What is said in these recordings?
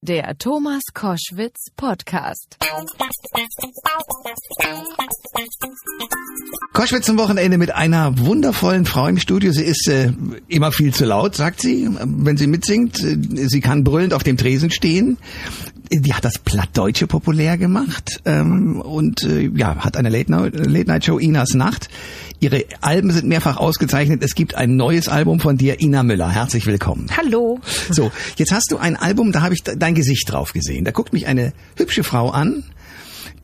Der Thomas Koschwitz Podcast. Koschwitz zum Wochenende mit einer wundervollen Frau im Studio. Sie ist äh, immer viel zu laut, sagt sie, wenn sie mitsingt. Äh, Sie kann brüllend auf dem Tresen stehen. Die hat das Plattdeutsche populär gemacht ähm, und äh, ja, hat eine Late-Night-Show Inas Nacht. Ihre Alben sind mehrfach ausgezeichnet. Es gibt ein neues Album von dir, Ina Müller. Herzlich willkommen. Hallo. So, jetzt hast du ein Album, da habe ich dein Gesicht drauf gesehen. Da guckt mich eine hübsche Frau an,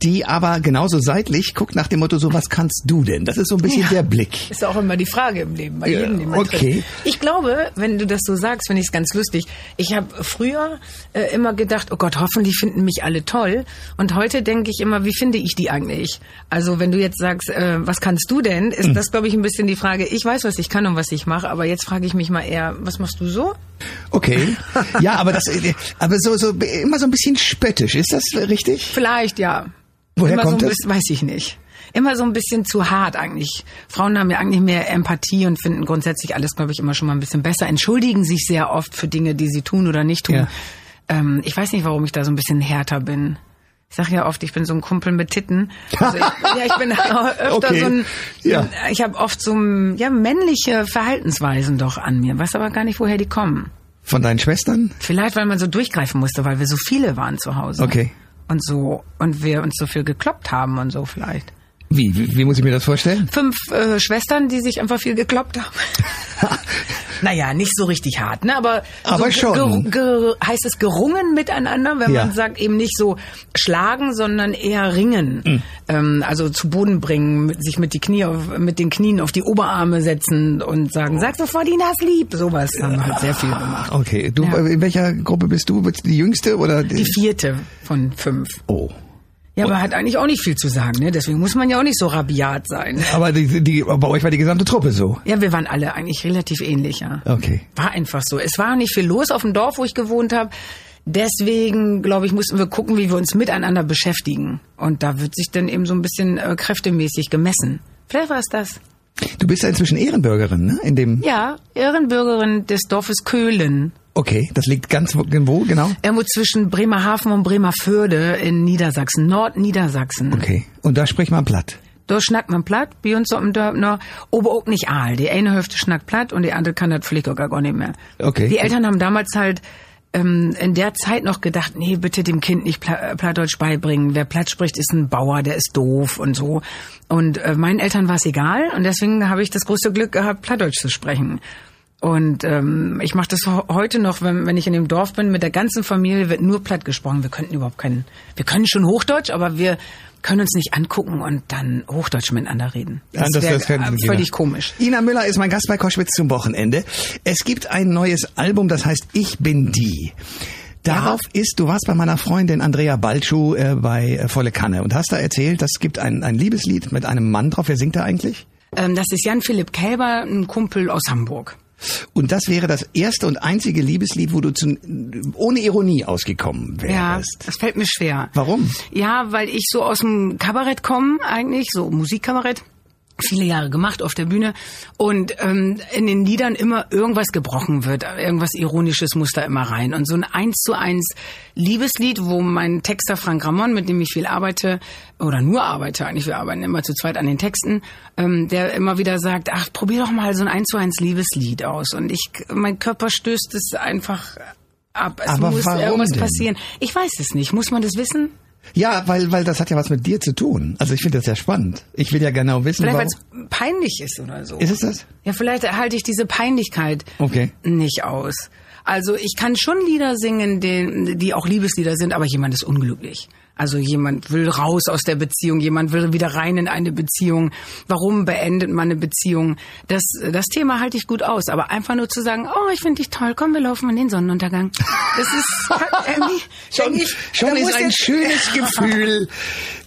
die aber genauso seitlich guckt nach dem Motto, so was kannst du denn? Das ist so ein bisschen Ja. der Blick. Ist auch immer die Frage im Leben, bei jedem, den man okay. trifft. Ich glaube, wenn du das so sagst, finde ich es ganz lustig. Ich habe früher äh, immer gedacht, oh Gott, hoffentlich finden mich alle toll. Und heute denke ich immer, wie finde ich die eigentlich? Also wenn du jetzt sagst, äh, was kannst du denn, ist Hm. das, glaube ich, ein bisschen die Frage, ich weiß, was ich kann und was ich mache, aber jetzt frage ich mich mal eher, was machst du so? Okay. Ja, aber das, äh, aber so, so, immer so ein bisschen spöttisch. Ist das richtig? Vielleicht, ja. Woher immer kommt so ein das? bisschen, weiß ich nicht. Immer so ein bisschen zu hart eigentlich. Frauen haben ja eigentlich mehr Empathie und finden grundsätzlich alles, glaube ich, immer schon mal ein bisschen besser. Entschuldigen sich sehr oft für Dinge, die sie tun oder nicht tun. Ja. Ähm, ich weiß nicht, warum ich da so ein bisschen härter bin. Ich sage ja oft, ich bin so ein Kumpel mit Titten. Also ich, ja, ich bin öfter Okay. so ein, Ja. ich habe oft so ein, ja, männliche Verhaltensweisen doch an mir. Weiß aber gar nicht, woher die kommen. Von deinen Schwestern? Vielleicht, weil man so durchgreifen musste, weil wir so viele waren zu Hause. Okay. Und so, und wir uns so viel gekloppt haben und so vielleicht. Wie, wie, wie muss ich mir das vorstellen? Fünf äh, Schwestern, die sich einfach viel gekloppt haben. naja, nicht so richtig hart, ne? Aber, Aber so schon. Heißt es gerungen miteinander, wenn Ja. man sagt, eben nicht so schlagen, sondern eher ringen. Mhm. Ähm, also zu Boden bringen, sich mit, die Knie auf, mit den Knien auf die Oberarme setzen und sagen, sag sofort, die das lieb. Sowas haben wir halt sehr viel gemacht. Okay. Du, Ja. in welcher Gruppe bist du? Bist du die jüngste oder Die vierte von fünf. Oh. Ja, aber hat eigentlich auch nicht viel zu sagen, ne? Deswegen muss man ja auch nicht so rabiat sein. Aber die, die, bei euch war die gesamte Truppe so. Ja, wir waren alle eigentlich relativ ähnlich, ja. Okay. War einfach so. Es war nicht viel los auf dem Dorf, wo ich gewohnt habe. Deswegen, glaube ich, mussten wir gucken, wie wir uns miteinander beschäftigen. Und da wird sich dann eben so ein bisschen äh, kräftemäßig gemessen. Vielleicht war es das. Du bist ja inzwischen Ehrenbürgerin, ne? In dem. Ja, Ehrenbürgerin des Dorfes Köhlen. Okay, das liegt ganz wo, genau? Irgendwo zwischen Bremerhaven und Bremerförde in Niedersachsen, Nordniedersachsen. Okay. Und da spricht man platt. Da schnackt man platt, bei uns am Dorf noch, aber auch nicht all. Die eine Hälfte schnackt platt und die andere kann das vielleicht auch gar nicht mehr. Okay. Die Eltern haben damals halt ähm, in der Zeit noch gedacht, nee, bitte dem Kind nicht Pla äh, Plattdeutsch beibringen. Wer Platt spricht, ist ein Bauer, der ist doof und so. Und äh, meinen Eltern war es egal und deswegen habe ich das große Glück gehabt, Plattdeutsch zu sprechen. Und ähm, ich mache das heute noch, wenn, wenn ich in dem Dorf bin, mit der ganzen Familie wird nur platt gesprochen. Wir könnten überhaupt keinen, wir können schon Hochdeutsch, aber wir können uns nicht angucken und dann Hochdeutsch miteinander reden. Ja, das- wär, das fänden äh, völlig komisch. Ina Müller ist mein Gast bei Koschwitz zum Wochenende. Es gibt ein neues Album, das heißt Ich bin die. Darauf ist, du warst bei meiner Freundin Andrea Balschuh äh, bei äh, Volle Kanne und hast da erzählt, das gibt ein, ein Liebeslied mit einem Mann drauf. Wer singt da eigentlich? Ähm, das ist Jan-Philipp Kälber, ein Kumpel aus Hamburg. Und das wäre das erste und einzige Liebeslied, wo du zu, ohne Ironie ausgekommen Ja, wärst. das fällt mir schwer. Warum? Ja, weil ich so aus dem Kabarett komme eigentlich, so Musikkabarett. Viele Jahre gemacht auf der Bühne und ähm, in den Liedern immer irgendwas gebrochen wird, irgendwas Ironisches muss da immer rein. Und so ein eins zu eins Liebeslied, wo mein Texter Frank Ramon, mit dem ich viel arbeite, oder nur arbeite eigentlich, wir arbeiten immer zu zweit an den Texten, ähm, der immer wieder sagt, ach, probier doch mal so ein eins zu eins Liebeslied aus. Und ich, mein Körper stößt es einfach ab. Es Aber muss warum irgendwas denn? passieren. Ich weiß es nicht. Muss man das wissen? Ja, weil, weil das hat ja was mit dir zu tun. Also ich finde das ja spannend. Ich will ja genau wissen, Vielleicht, weil es peinlich ist oder so. Ist es das? Ja, vielleicht erhalte ich diese Peinlichkeit Okay. nicht aus. Also ich kann schon Lieder singen, die auch Liebeslieder sind, aber jemand ist unglücklich. Also jemand will raus aus der Beziehung, jemand will wieder rein in eine Beziehung. Warum beendet man eine Beziehung? Das, das Thema halte ich gut aus. Aber einfach nur zu sagen, oh, ich finde dich toll, komm, wir laufen in den Sonnenuntergang. Das ist irgendwie, Schon, ich, schon ist ein schönes Gefühl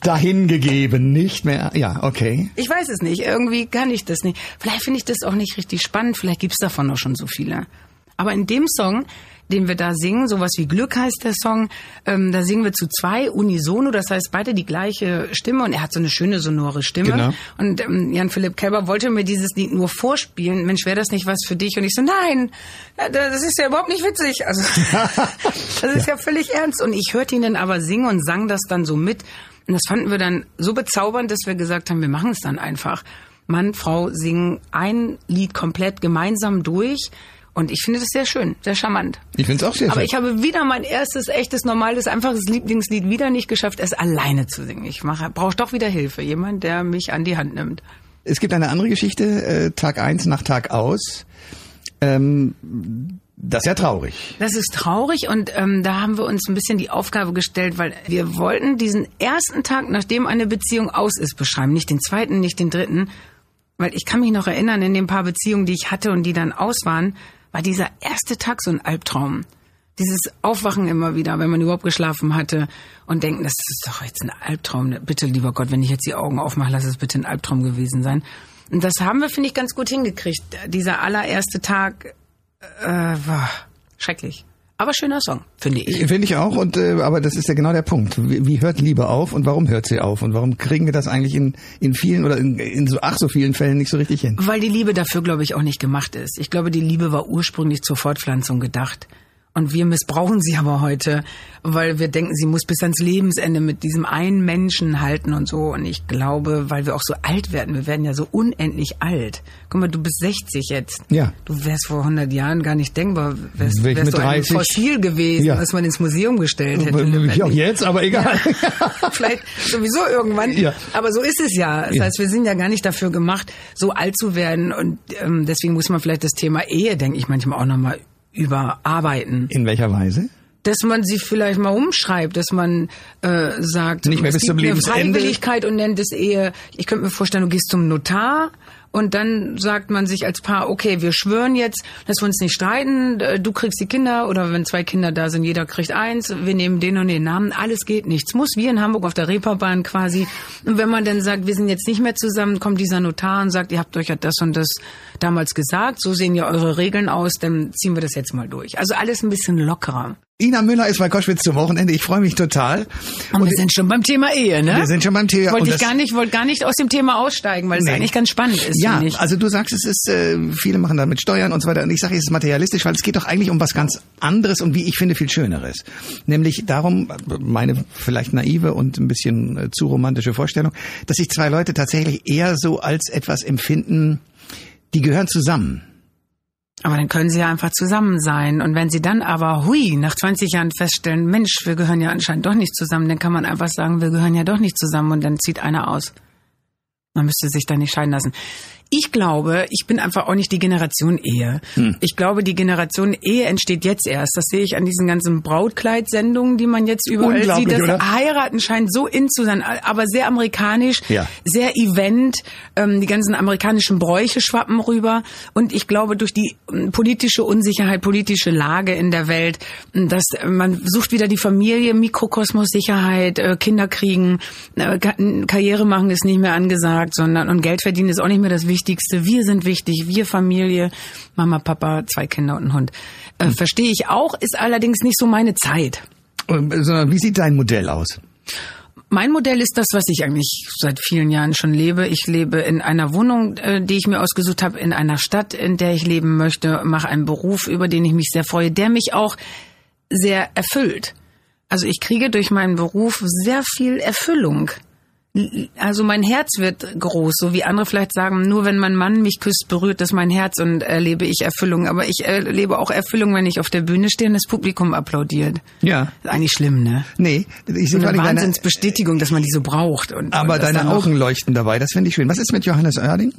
dahingegeben, nicht mehr. Ja, okay. Ich weiß es nicht. Irgendwie kann ich das nicht. Vielleicht finde ich das auch nicht richtig spannend. Vielleicht gibt's davon auch schon so viele. Aber in dem Song den wir da singen. Sowas wie Glück heißt der Song. Ähm, da singen wir zu zwei unisono, das heißt beide die gleiche Stimme und er hat so eine schöne sonore Stimme. Genau. Und ähm, Jan-Philipp Kelber wollte mir dieses Lied nur vorspielen. Mensch, wäre das nicht was für dich? Und ich so, nein, äh, das ist ja überhaupt nicht witzig. Also das ist ja. ja völlig ernst. Und ich hörte ihn dann aber singen und sang das dann so mit. Und das fanden wir dann so bezaubernd, dass wir gesagt haben, wir machen es dann einfach. Mann, Frau singen ein Lied komplett gemeinsam durch. Und ich finde das sehr schön, sehr charmant. Ich finde es auch sehr Aber schön. ich habe wieder mein erstes, echtes, normales, einfaches Lieblingslied wieder nicht geschafft, es alleine zu singen. Ich brauche doch wieder Hilfe. Jemand, der mich an die Hand nimmt. Es gibt eine andere Geschichte, äh, Tag eins nach Tag aus. Ähm, das ist ja traurig. Das ist traurig und ähm, da haben wir uns ein bisschen die Aufgabe gestellt, weil wir wollten diesen ersten Tag, nachdem eine Beziehung aus ist, beschreiben. Nicht den zweiten, nicht den dritten. Weil ich kann mich noch erinnern, in den paar Beziehungen, die ich hatte und die dann aus waren, war dieser erste Tag so ein Albtraum. Dieses Aufwachen immer wieder, wenn man überhaupt geschlafen hatte und denken, das ist doch jetzt ein Albtraum. Bitte, lieber Gott, wenn ich jetzt die Augen aufmache, lass es bitte ein Albtraum gewesen sein. Und das haben wir, finde ich, ganz gut hingekriegt. Dieser allererste Tag äh, war schrecklich. Aber schöner Song, finde ich. Finde ich auch, und äh, aber das ist ja genau der Punkt. Wie, wie hört Liebe auf und warum hört sie auf? Und warum kriegen wir das eigentlich in, in vielen oder in, in so ach so vielen Fällen nicht so richtig hin? Weil die Liebe dafür, glaube ich, auch nicht gemacht ist. Ich glaube, die Liebe war ursprünglich zur Fortpflanzung gedacht. Und wir missbrauchen sie aber heute, weil wir denken, sie muss bis ans Lebensende mit diesem einen Menschen halten und so. Und ich glaube, weil wir auch so alt werden, wir werden ja so unendlich alt. Guck mal, du bist 60 jetzt. Ja. Du wärst vor 100 Jahren gar nicht denkbar, wärst, Wär ich wärst mit du ein 30? Fossil gewesen, Ja. was man ins Museum gestellt hätte. Nämlich auch jetzt, aber egal. Vielleicht sowieso irgendwann. Ja. Aber so ist es ja. Das Ja. heißt, wir sind ja gar nicht dafür gemacht, so alt zu werden. Und ähm, deswegen muss man vielleicht das Thema Ehe, denke ich manchmal auch nochmal überarbeiten. In welcher Weise? Dass man sie vielleicht mal umschreibt, dass man äh, sagt, Nicht mehr es bis zum Lebensende. Freiwilligkeit und nennt es Ehe. Ich könnte mir vorstellen, du gehst zum Notar und dann sagt man sich als Paar, okay, wir schwören jetzt, dass wir uns nicht streiten, äh, du kriegst die Kinder oder wenn zwei Kinder da sind, jeder kriegt eins, wir nehmen den und den Namen, alles geht nichts. Muss wie in Hamburg auf der Reeperbahn quasi. Und wenn man dann sagt, wir sind jetzt nicht mehr zusammen, kommt dieser Notar und sagt, ihr habt euch ja das und das damals gesagt, so sehen ja eure Regeln aus, dann ziehen wir das jetzt mal durch. Also alles ein bisschen lockerer. Ina Müller ist bei Koschwitz zum Wochenende. Ich freue mich total. Und wir sind schon beim Thema Ehe, ne? Wir sind schon beim Thema. Wollte ich gar nicht, wollte gar nicht aus dem Thema aussteigen, weil es Nee. eigentlich ganz spannend ist. Ja, also du sagst, es ist, äh, viele machen damit Steuern und so weiter. Und ich sage, es ist materialistisch, weil es geht doch eigentlich um was ganz anderes und wie ich finde viel Schöneres. Nämlich darum, meine vielleicht naive und ein bisschen äh, zu romantische Vorstellung, dass sich zwei Leute tatsächlich eher so als etwas empfinden, die gehören zusammen. Aber dann können sie ja einfach zusammen sein. Und wenn sie dann aber, hui, nach 20 Jahren feststellen, Mensch, wir gehören ja anscheinend doch nicht zusammen, dann kann man einfach sagen, wir gehören ja doch nicht zusammen und dann zieht einer aus. Man müsste sich da nicht scheiden lassen. Ich glaube, ich bin einfach auch nicht die Generation Ehe. Hm. Ich glaube, die Generation Ehe entsteht jetzt erst. Das sehe ich an diesen ganzen Brautkleidsendungen, die man jetzt überall sieht. Das oder? Heiraten scheint so in zu sein, aber sehr amerikanisch, Ja. sehr Event. Ähm, die ganzen amerikanischen Bräuche schwappen rüber. Und ich glaube, durch die ähm, politische Unsicherheit, politische Lage in der Welt, ähm, dass man sucht wieder die Familie, Mikrokosmos, Sicherheit, äh, Kinder kriegen, äh, Ka- Karriere machen ist nicht mehr angesagt, sondern und Geld verdienen ist auch nicht mehr das Wichtigste. Wir sind wichtig, wir Familie, Mama, Papa, zwei Kinder und ein Hund. Äh, Verstehe ich auch, ist allerdings nicht so meine Zeit. Ähm, Sondern wie sieht dein Modell aus? Mein Modell ist das, was ich eigentlich seit vielen Jahren schon lebe. Ich lebe in einer Wohnung, äh, die ich mir ausgesucht habe, in einer Stadt, in der ich leben möchte, mache einen Beruf, über den ich mich sehr freue, der mich auch sehr erfüllt. Also ich kriege durch meinen Beruf sehr viel Erfüllung. Also mein Herz wird groß, so wie andere vielleicht sagen, nur wenn mein Mann mich küsst, berührt das mein Herz und erlebe ich Erfüllung. Aber ich erlebe auch Erfüllung, wenn ich auf der Bühne stehe und das Publikum applaudiert. Ja. Ist eigentlich schlimm, ne? Nee, ich So eine Wahnsinnsbestätigung, dass man die so braucht. Und, aber und deine Augen leuchten dabei. Das finde ich schön. Was ist mit Johannes Oerding?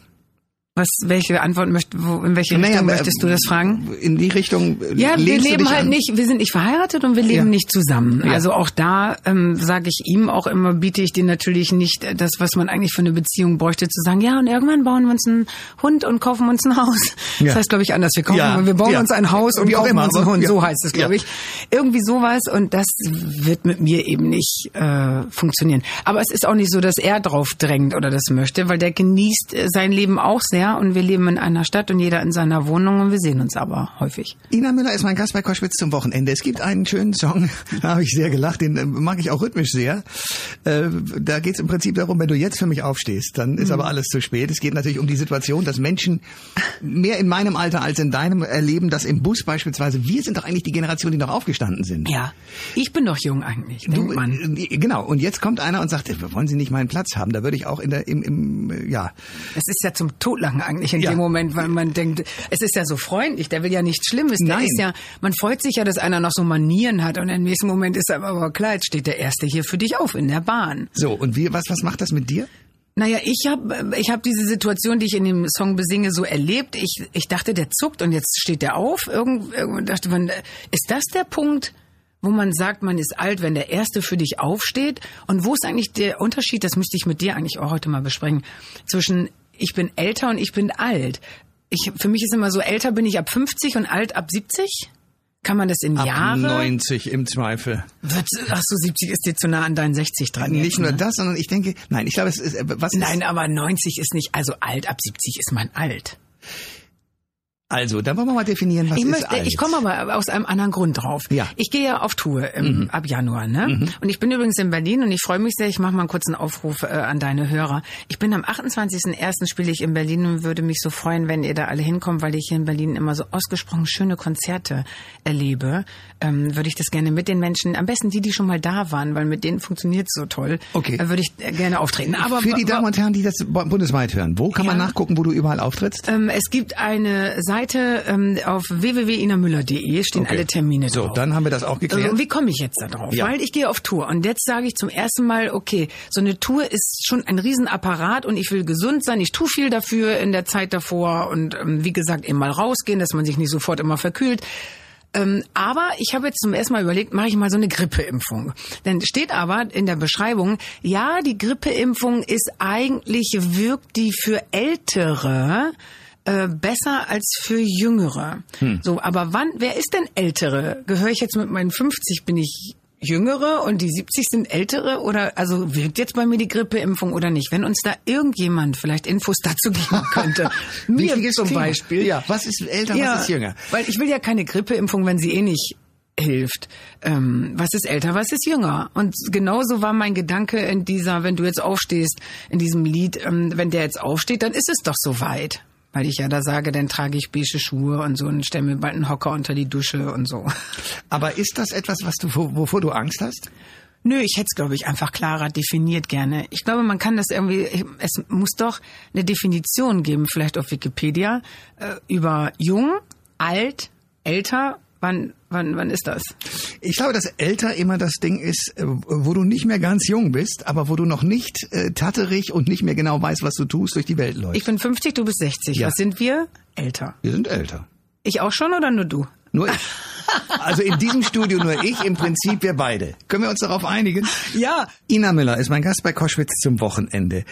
Was, welche Antwort möcht, wo, in welche Richtung Naja, möchtest du das fragen? In die Richtung. äh, Ja, wir leben halt an? nicht, wir sind nicht verheiratet und wir leben Ja. nicht zusammen. Ja. Also auch da ähm, sage ich ihm auch immer, biete ich dir natürlich nicht äh, das, was man eigentlich für eine Beziehung bräuchte, zu sagen, ja, und irgendwann bauen wir uns einen Hund und kaufen uns ein Haus. Ja. Das heißt, glaube ich, anders. Wir kaufen, wir bauen uns ein Haus und Wie kaufen immer, uns einen Hund. So heißt es, glaube ich. Irgendwie sowas und das wird mit mir eben nicht äh, funktionieren. Aber es ist auch nicht so, dass er drauf drängt oder das möchte, weil der genießt äh, sein Leben auch sehr Ja, und wir leben in einer Stadt und jeder in seiner Wohnung und wir sehen uns aber häufig. Ina Müller ist mein Gast bei Koschwitz zum Wochenende. Es gibt einen schönen Song, da habe ich sehr gelacht, den äh, mag ich auch rhythmisch sehr. Äh, da geht es im Prinzip darum, wenn du jetzt für mich aufstehst, dann ist mhm. aber alles zu spät. Es geht natürlich um die Situation, dass Menschen mehr in meinem Alter als in deinem erleben, dass im Bus beispielsweise, wir sind doch eigentlich die Generation, die noch aufgestanden sind. Ja, ich bin doch jung eigentlich, denkt du, man. Äh, genau, und jetzt kommt einer und sagt, wollen Sie nicht meinen Platz haben? Da würde ich auch in der, im, im ja. Es ist ja zum Totlachen eigentlich in ja. dem Moment, weil man denkt, es ist ja so freundlich, der will ja nichts Schlimmes. Der Nein. ist ja, man freut sich ja, dass einer noch so Manieren hat und im nächsten Moment ist er aber klar, jetzt steht der Erste hier für dich auf in der Bahn. So, und wie, was, was macht das mit dir? Naja, ich habe ich hab diese Situation, die ich in dem Song besinge, so erlebt. Ich, ich dachte, der zuckt und jetzt steht der auf. Irgend, irgend dachte man, ist das der Punkt, wo man sagt, man ist alt, wenn der Erste für dich aufsteht? Und wo ist eigentlich der Unterschied, das müsste ich mit dir eigentlich auch heute mal besprechen, zwischen ich bin älter und ich bin alt. Ich, für mich ist immer so, älter bin ich ab 50 und alt ab 70. Kann man das in Ab Jahre? 90 im Zweifel. Ach so, 70 ist dir zu nah an deinen 60 dran. Nicht jetzt, nur ne? das, sondern ich denke, nein, ich glaube, es ist, was Nein, ist, aber 90 ist nicht, also alt, ab 70 ist man alt. Also, dann wollen wir mal definieren, was ich ist möchte, alt. Ich komme aber aus einem anderen Grund drauf. Ja. Ich gehe ja auf Tour im, mhm. ab Januar, ne? Mhm. Und ich bin übrigens in Berlin und ich freue mich sehr. Ich mache mal einen kurzen Aufruf äh, an deine Hörer. Ich bin am 28.01. spiele ich in Berlin und würde mich so freuen, wenn ihr da alle hinkommt, weil ich hier in Berlin immer so ausgesprochen schöne Konzerte erlebe. Ähm, würde ich das gerne mit den Menschen, am besten die, die schon mal da waren, weil mit denen funktioniert es so toll. Okay. Äh, würde ich äh, gerne auftreten. Aber für die Damen und Herren, die das bundesweit hören, wo kann ja. man nachgucken, wo du überall auftrittst? Ähm, es gibt eine Seite. Ähm, auf www.inamüller.de stehen okay. alle Termine drauf. So, dann haben wir das auch geklärt. Also, wie komme ich jetzt da drauf? Ja. Weil ich gehe auf Tour und jetzt sage ich zum ersten Mal, okay, so eine Tour ist schon ein Riesenapparat und ich will gesund sein. Ich tue viel dafür in der Zeit davor und ähm, wie gesagt, eben mal rausgehen, dass man sich nicht sofort immer verkühlt. Ähm, aber ich habe jetzt zum ersten Mal überlegt, mache ich mal so eine Grippeimpfung. Dann steht aber in der Beschreibung, ja, die Grippeimpfung ist eigentlich, wirkt die für Ältere äh, besser als für Jüngere. Hm. So, aber wann, wer ist denn Ältere? Gehöre ich jetzt mit meinen 50, bin ich Jüngere und die 70 sind Ältere oder also wirkt jetzt bei mir die Grippeimpfung oder nicht? Wenn uns da irgendjemand vielleicht Infos dazu geben könnte, mir zum Thema. Beispiel. Ja, was ist älter, ja, was ist jünger? Weil ich will ja keine Grippeimpfung, wenn sie eh nicht hilft. Ähm, was ist älter, was ist jünger? Und genauso war mein Gedanke in dieser, wenn du jetzt aufstehst, in diesem Lied, ähm, wenn der jetzt aufsteht, dann ist es doch soweit weil ich ja da sage, dann trage ich beige Schuhe und so und stelle mir bald einen Hocker unter die Dusche und so. Aber ist das etwas, was du, wovor du Angst hast? Nö, ich hätte es, glaube ich, einfach klarer definiert gerne. Ich glaube, man kann das irgendwie, es muss doch eine Definition geben, vielleicht auf Wikipedia, äh, über jung, alt, älter Wann, wann, wann ist das? Ich glaube, dass älter immer das Ding ist, äh, wo du nicht mehr ganz jung bist, aber wo du noch nicht äh, tatterig und nicht mehr genau weißt, was du tust, durch die Welt läufst. Ich bin 50, du bist 60. Ja. Was sind wir? Älter. Wir sind älter. Ich auch schon oder nur du? Nur ich. Also in diesem Studio nur ich, im Prinzip wir beide. Können wir uns darauf einigen? Ja. Ina Müller ist mein Gast bei Koschwitz zum Wochenende.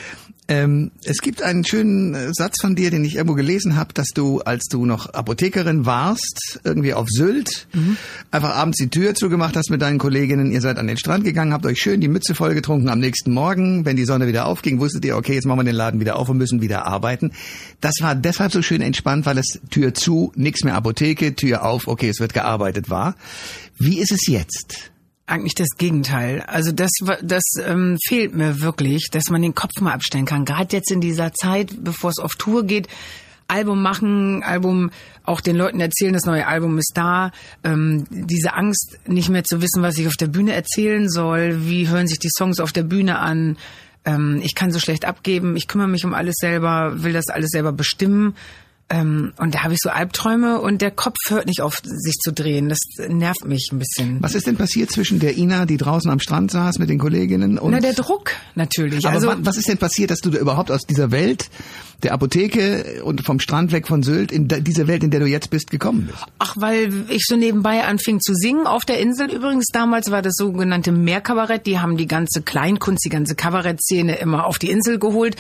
Ähm, es gibt einen schönen äh, Satz von dir, den ich irgendwo gelesen habe, dass du, als du noch Apothekerin warst, irgendwie auf Sylt, mhm. einfach abends die Tür zugemacht hast mit deinen Kolleginnen, ihr seid an den Strand gegangen, habt euch schön die Mütze voll getrunken. Am nächsten Morgen, wenn die Sonne wieder aufging, wusstet ihr, okay, jetzt machen wir den Laden wieder auf und müssen wieder arbeiten. Das war deshalb so schön entspannt, weil es Tür zu, nichts mehr Apotheke, Tür auf, okay, es wird gearbeitet war. Wie ist es jetzt? Eigentlich das Gegenteil. Also das, das ähm, fehlt mir wirklich, dass man den Kopf mal abstellen kann. Gerade jetzt in dieser Zeit, bevor es auf Tour geht, Album machen, Album auch den Leuten erzählen, das neue Album ist da. Ähm, diese Angst, nicht mehr zu wissen, was ich auf der Bühne erzählen soll. Wie hören sich die Songs auf der Bühne an? Ähm, ich kann so schlecht abgeben. Ich kümmere mich um alles selber, will das alles selber bestimmen. Ähm, und da habe ich so Albträume und der Kopf hört nicht auf, sich zu drehen. Das nervt mich ein bisschen. Was ist denn passiert zwischen der Ina, die draußen am Strand saß mit den Kolleginnen und... Na, der Druck natürlich. Aber also, was ist denn passiert, dass du da überhaupt aus dieser Welt der Apotheke und vom Strand weg von Sylt in diese Welt, in der du jetzt bist, gekommen bist? Ach, weil ich so nebenbei anfing zu singen auf der Insel. Übrigens damals war das sogenannte Meerkabarett. Die haben die ganze Kleinkunst, die ganze Kabarettszene immer auf die Insel geholt.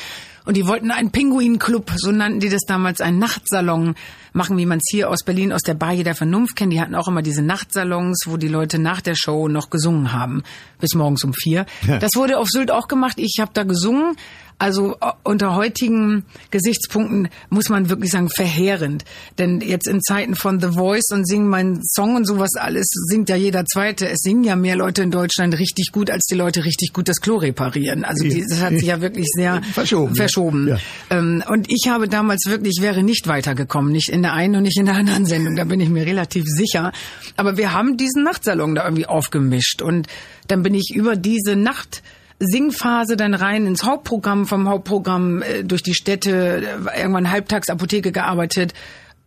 Und die wollten einen Pinguinclub, so nannten die das damals, einen Nachtsalon machen, wie man es hier aus Berlin aus der Bar jeder Vernunft kennt. Die hatten auch immer diese Nachtsalons, wo die Leute nach der Show noch gesungen haben, bis morgens um vier. Das wurde auf Sylt auch gemacht. Ich habe da gesungen, Also äh, unter heutigen Gesichtspunkten muss man wirklich sagen, verheerend. Denn jetzt in Zeiten von The Voice und singen meinen Song und sowas alles, singt ja jeder Zweite. Es singen ja mehr Leute in Deutschland richtig gut, als die Leute richtig gut das Klo reparieren. Also die, das hat sich ja wirklich sehr Verschoben. verschoben. Ja. Ähm, und ich habe damals wirklich, wäre nicht weitergekommen. Nicht in der einen und nicht in der anderen Sendung. Da bin ich mir relativ sicher. Aber wir haben diesen Nachtsalon da irgendwie aufgemischt. Und dann bin ich über diese Nacht Singphase dann rein ins Hauptprogramm, vom Hauptprogramm äh, durch die Städte, äh, irgendwann halbtags Apotheke gearbeitet,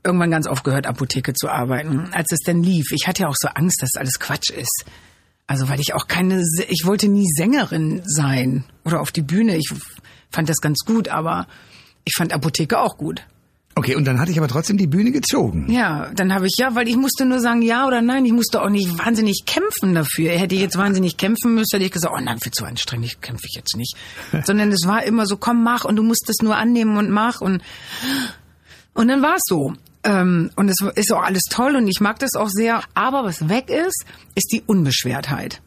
irgendwann ganz aufgehört, Apotheke zu arbeiten. Als es dann lief, ich hatte ja auch so Angst, dass alles Quatsch ist. Also weil ich auch keine, ich wollte nie Sängerin sein oder auf die Bühne. Ich fand das ganz gut, aber ich fand Apotheke auch gut. Okay, und dann hatte ich aber trotzdem die Bühne gezogen. Ja, dann habe ich ja, weil ich musste nur sagen ja oder nein. Ich musste auch nicht wahnsinnig kämpfen dafür. Hätte ich jetzt wahnsinnig kämpfen müssen, hätte ich gesagt, oh nein, viel zu anstrengend, ich kämpfe ich jetzt nicht. Sondern es war immer so, komm, mach und du musst es nur annehmen und mach und und dann war es so. Ähm, und es ist auch alles toll und ich mag das auch sehr. Aber was weg ist, ist die Unbeschwertheit.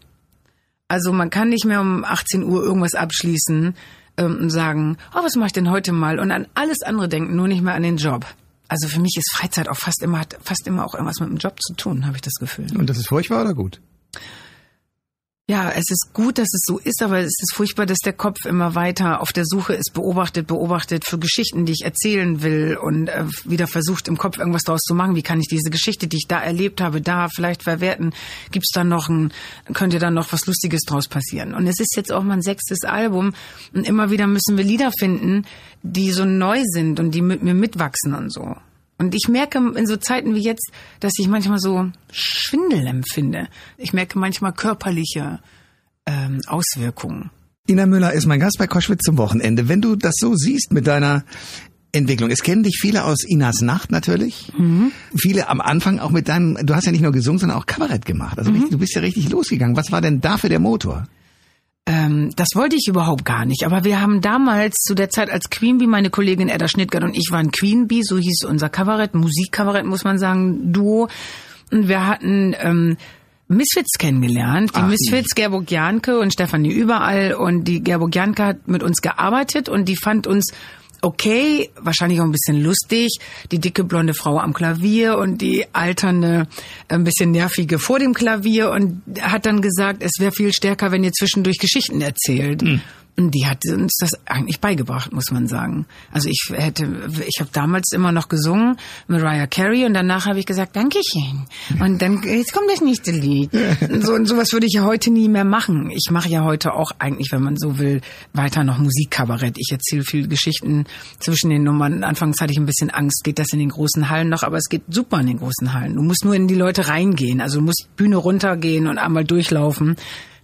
Also man kann nicht mehr um 18 Uhr irgendwas abschließen ähm, und sagen, oh, was mache ich denn heute mal? Und an alles andere denken, nur nicht mehr an den Job. Also für mich ist Freizeit auch fast immer, hat fast immer auch irgendwas mit dem Job zu tun, habe ich das Gefühl. Und das ist furchtbar oder gut? Ja, es ist gut, dass es so ist, aber es ist furchtbar, dass der Kopf immer weiter auf der Suche ist, beobachtet, beobachtet für Geschichten, die ich erzählen will und äh, wieder versucht im Kopf irgendwas daraus zu machen. Wie kann ich diese Geschichte, die ich da erlebt habe, da vielleicht verwerten? Gibt's da noch ein, könnte da noch was Lustiges draus passieren? Und es ist jetzt auch mein sechstes Album und immer wieder müssen wir Lieder finden, die so neu sind und die mit mir mitwachsen und so. Und ich merke in so Zeiten wie jetzt, dass ich manchmal so Schwindel empfinde. Ich merke manchmal körperliche ähm, Auswirkungen. Ina Müller ist mein Gast bei Koschwitz zum Wochenende. Wenn du das so siehst mit deiner Entwicklung, es kennen dich viele aus Inas Nacht natürlich. Mhm. Viele am Anfang auch mit deinem, du hast ja nicht nur gesungen, sondern auch Kabarett gemacht. Also Mhm. du bist ja richtig losgegangen. Was war denn dafür der Motor? Ähm, das wollte ich überhaupt gar nicht. Aber wir haben damals zu der Zeit als Queen Bee, meine Kollegin Edda Schnittgart und ich waren Queen Bee, so hieß unser Kabarett, Musikkabarett muss man sagen, Duo. Und wir hatten ähm, Misfits kennengelernt. Die Ach, Misfits, Gerburg Janke und Stefanie Überall. Und die Gerburg Janke hat mit uns gearbeitet und die fand uns okay, wahrscheinlich auch ein bisschen lustig, die dicke blonde Frau am Klavier und die alternde, ein bisschen nervige vor dem Klavier und hat dann gesagt, es wäre viel stärker, wenn ihr zwischendurch Geschichten erzählt. Und die hat uns das eigentlich beigebracht, muss man sagen. Also ich hätte, ich habe damals immer noch gesungen, Mariah Carey, und danach habe ich gesagt, Dankeschön. Und dann, jetzt kommt das nächste Lied. Und so, und sowas würde ich ja heute nie mehr machen. Ich mache ja heute auch eigentlich, wenn man so will, weiter noch Musikkabarett. Ich erzähle viel Geschichten zwischen den Nummern. Anfangs hatte ich ein bisschen Angst, geht das in den großen Hallen noch, aber es geht super in den großen Hallen. Du musst nur in die Leute reingehen. Also du musst Bühne runtergehen und einmal durchlaufen.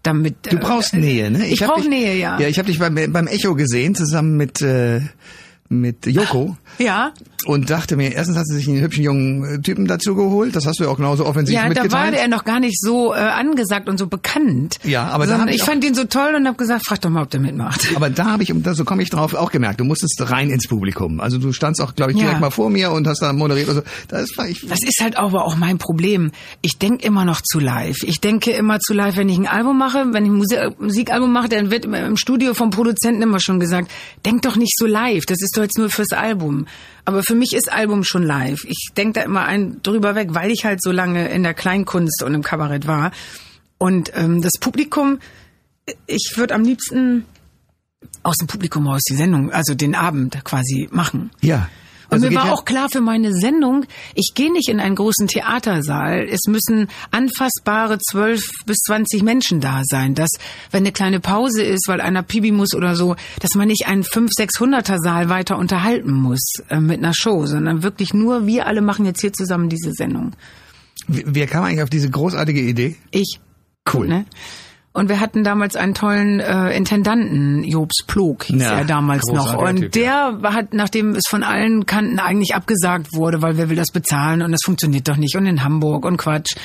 Damit, Du brauchst Nähe, ne? Ich hab brauch dich- Nähe, ja. Ja, ich habe dich beim, beim Echo gesehen, zusammen mit, äh, mit Joko. Ja, Und dachte mir, erstens hat sie sich einen hübschen jungen äh, Typen dazu geholt. Das hast du ja auch genauso offensiv ja, da war mitgeteilt. er noch gar nicht so äh, angesagt und so bekannt. Ja, aber da ich fand ihn so toll und habe gesagt, frag doch mal, ob der mitmacht. Aber da habe ich, und da- so komme ich drauf, auch gemerkt, du musstest rein ins Publikum. Also du standst auch, glaube ich, direkt Ja. mal vor mir und hast da moderiert. Also das war ich. Das ist halt aber auch mein Problem. Ich denk immer noch zu live. Ich denke immer zu live, wenn ich ein Album mache, wenn ich ein Musik Musikalbum mache, dann wird im Studio vom Produzenten immer schon gesagt, denk doch nicht so live, das ist doch jetzt nur fürs Album. Aber für mich ist Album schon live. Ich denk da immer ein drüber weg, weil ich halt so lange in der Kleinkunst und im Kabarett war. Und ähm, das Publikum, ich würde am liebsten aus dem Publikum raus die Sendung, also den Abend quasi machen. Ja. Und Also mir geht war auch klar für meine Sendung, ich gehe nicht in einen großen Theatersaal. Es müssen anfassbare 12 bis 20 Menschen da sein. Dass, wenn eine kleine Pause ist, weil einer Pibi muss oder so, dass man nicht einen 500, 600er Saal weiter unterhalten muss äh, mit einer Show, sondern wirklich nur wir alle machen jetzt hier zusammen diese Sendung. Wer kam eigentlich auf diese großartige Idee? Ich. Cool. Ne? Und wir hatten damals einen tollen äh, Intendanten, Jobs Plog hieß Ja, er damals noch. Und Typ, der hat, nachdem es von allen Kanten eigentlich abgesagt wurde, weil wer will das bezahlen und das funktioniert doch nicht und in Hamburg und Quatsch.